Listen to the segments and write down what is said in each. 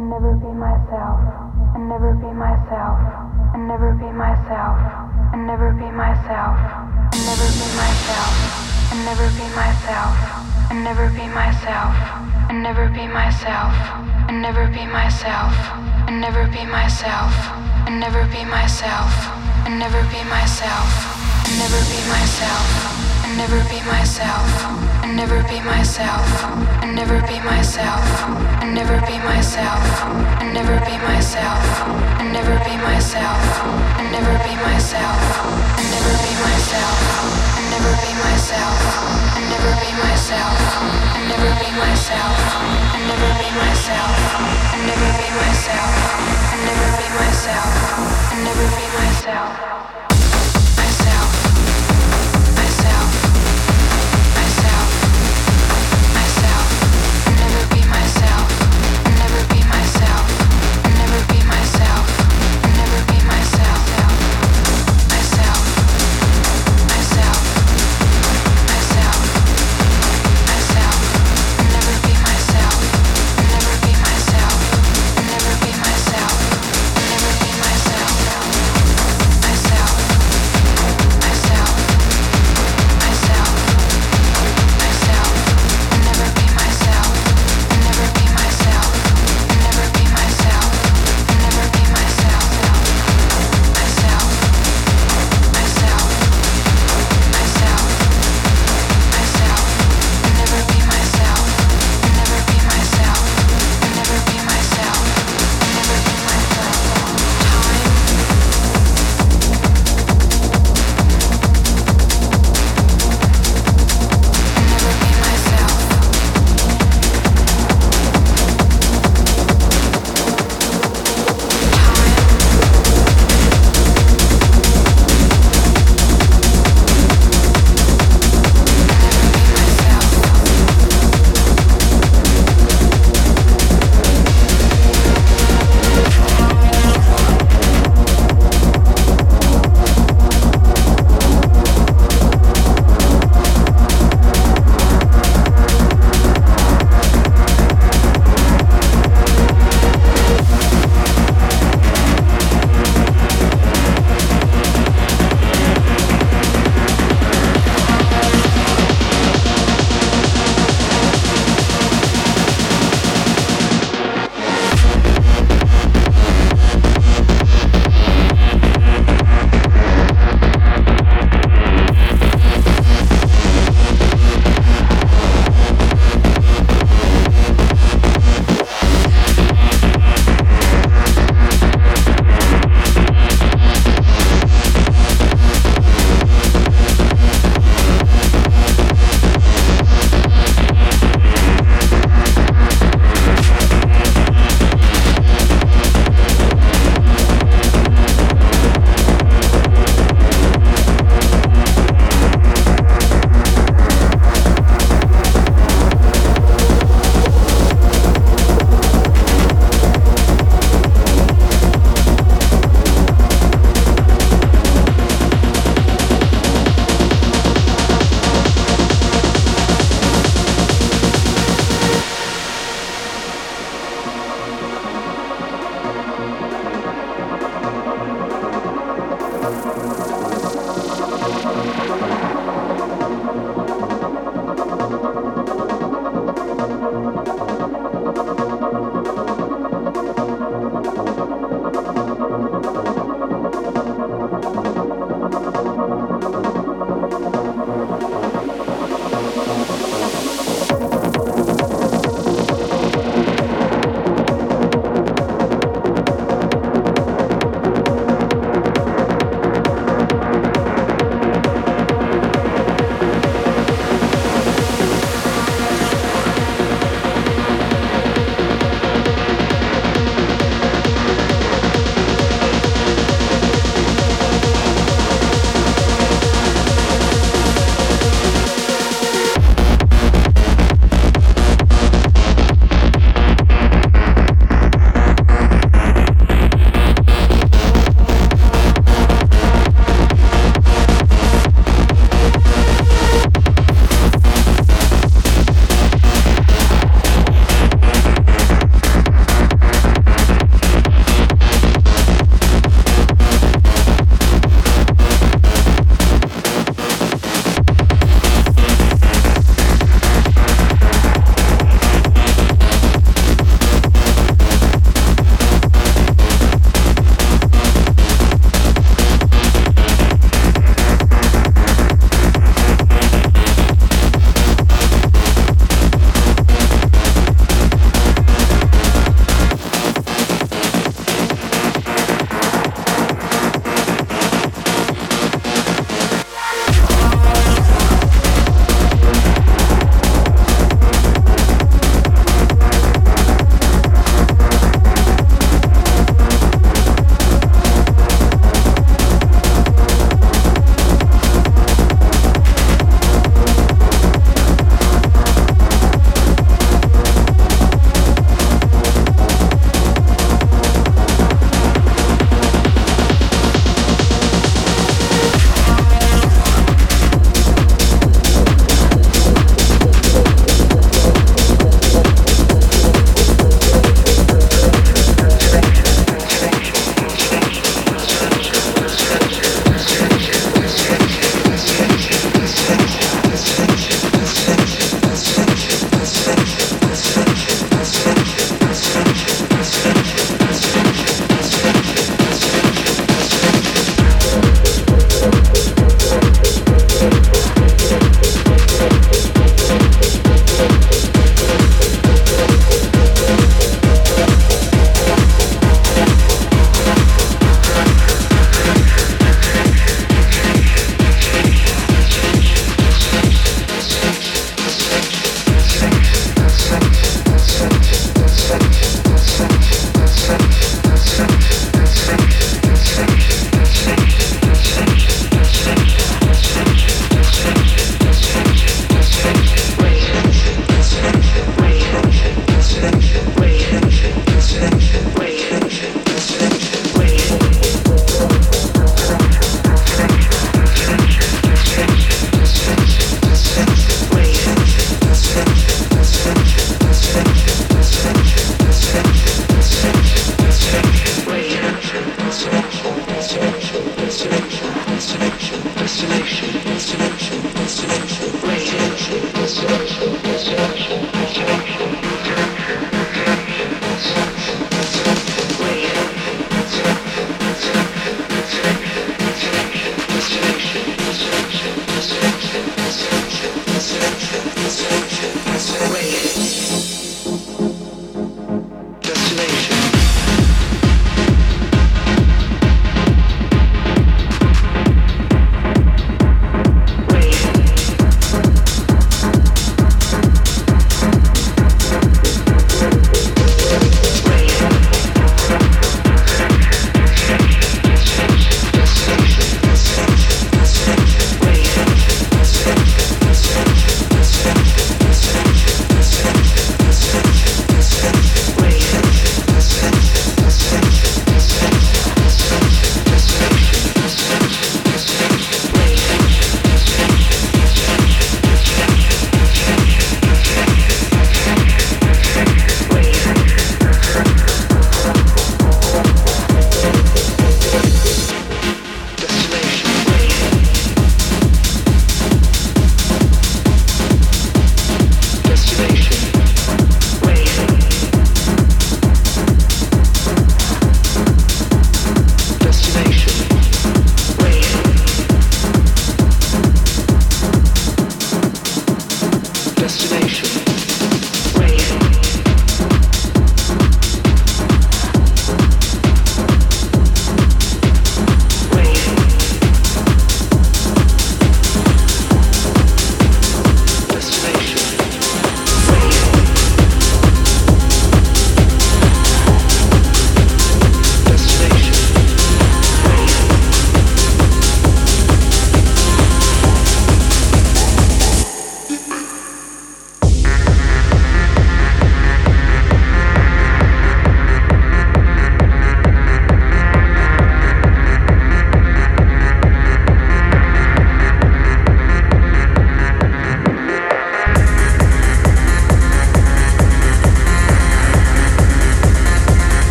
never be myself, and never be myself, and never be myself, and never be myself, and never be myself, and never be myself, and never be myself, and never be myself, and never be myself, and never be myself, and never be myself, and never be myself, and never be myself and never be myself, and never be myself, and never be myself, and never be myself, and never be myself, and never be myself, and never be myself, and never be myself, and never be myself, and never be myself, and never be myself, and never be myself, and never be myself, and never never be myself.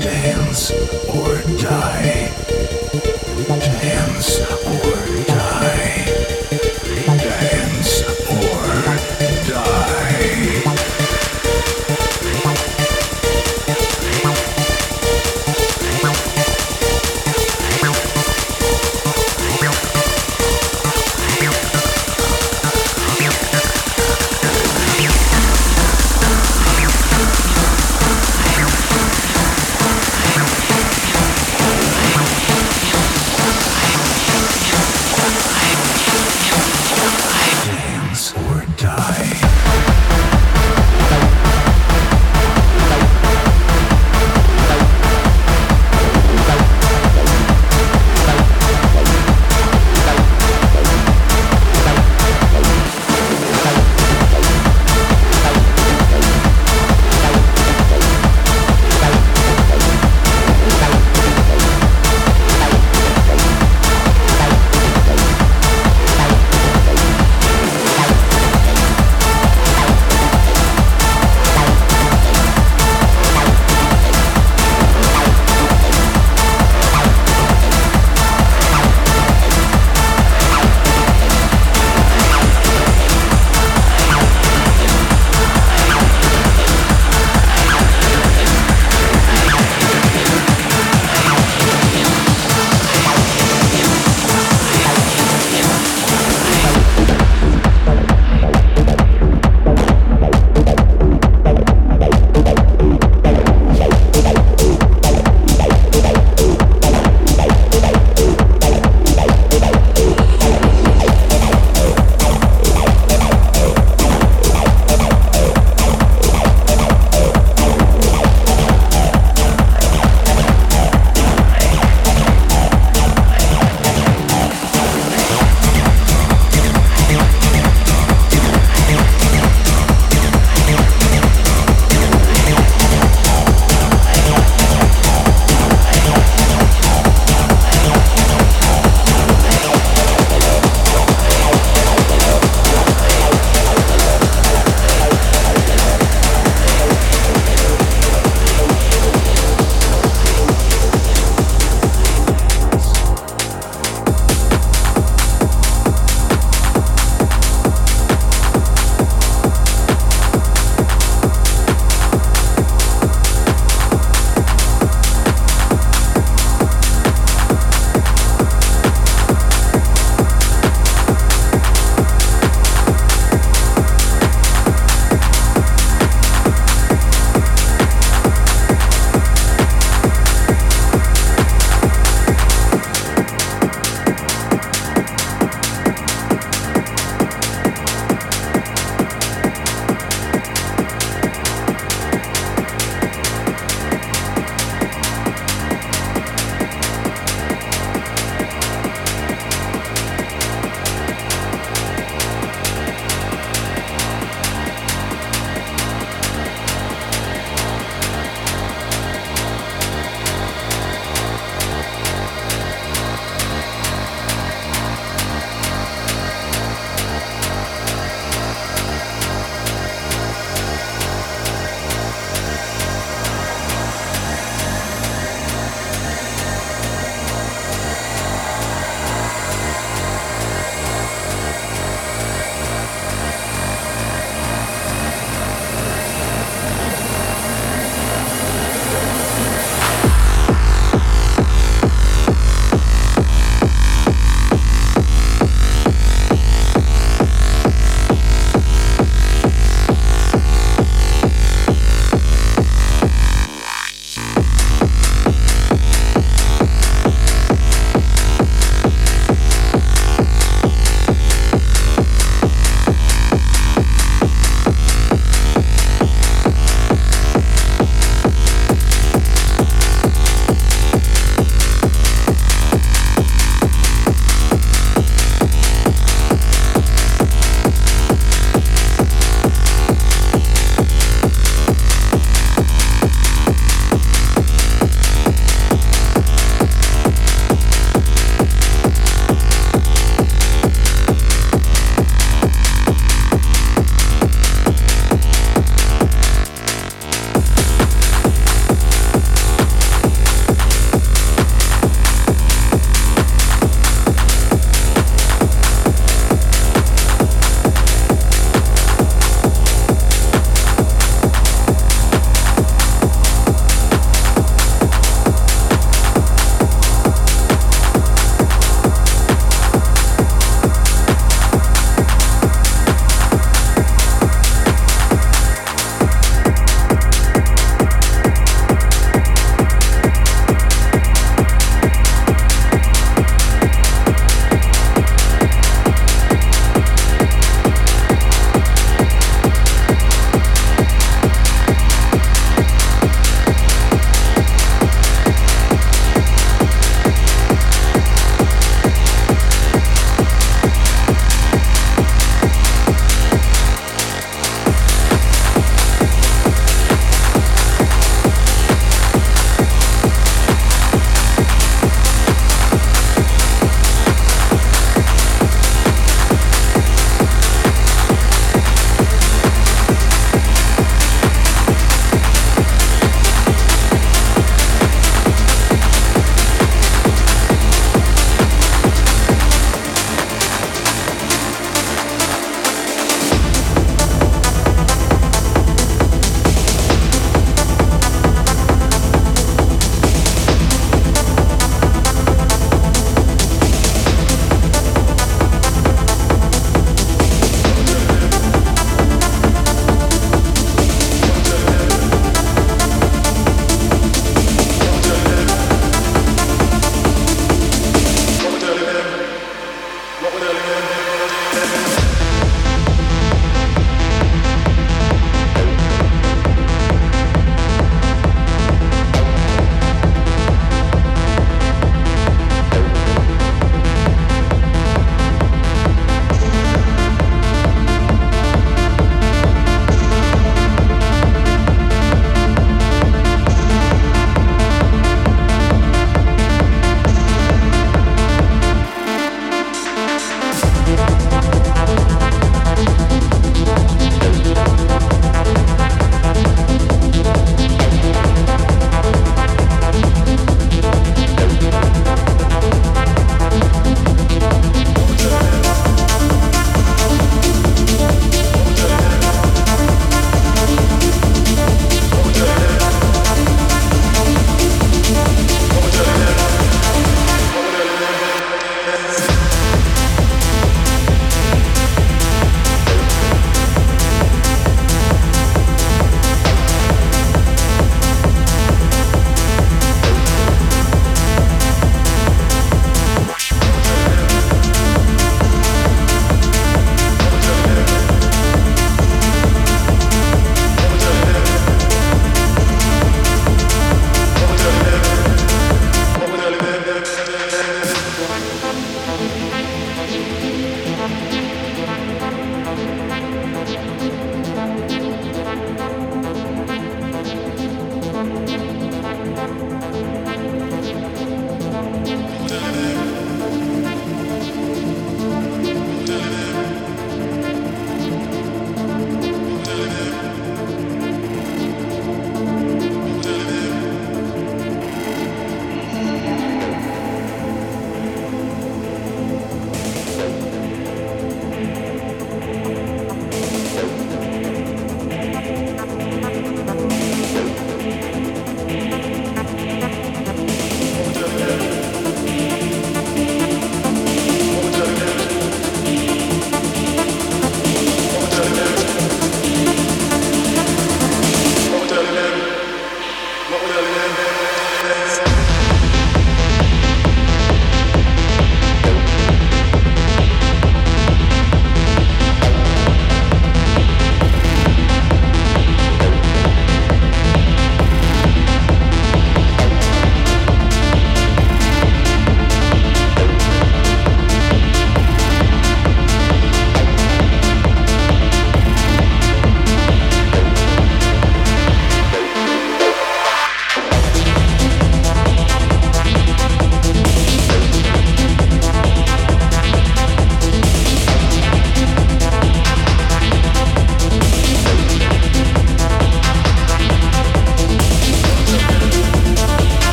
Dance or die. Dance or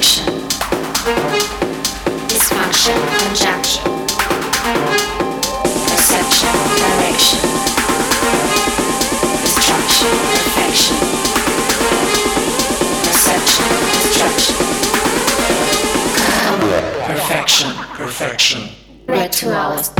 contradiction, dysfunction, conjunction, perception, direction, destruction, perfection, perception, destruction, perfection, perfection. Red two hours.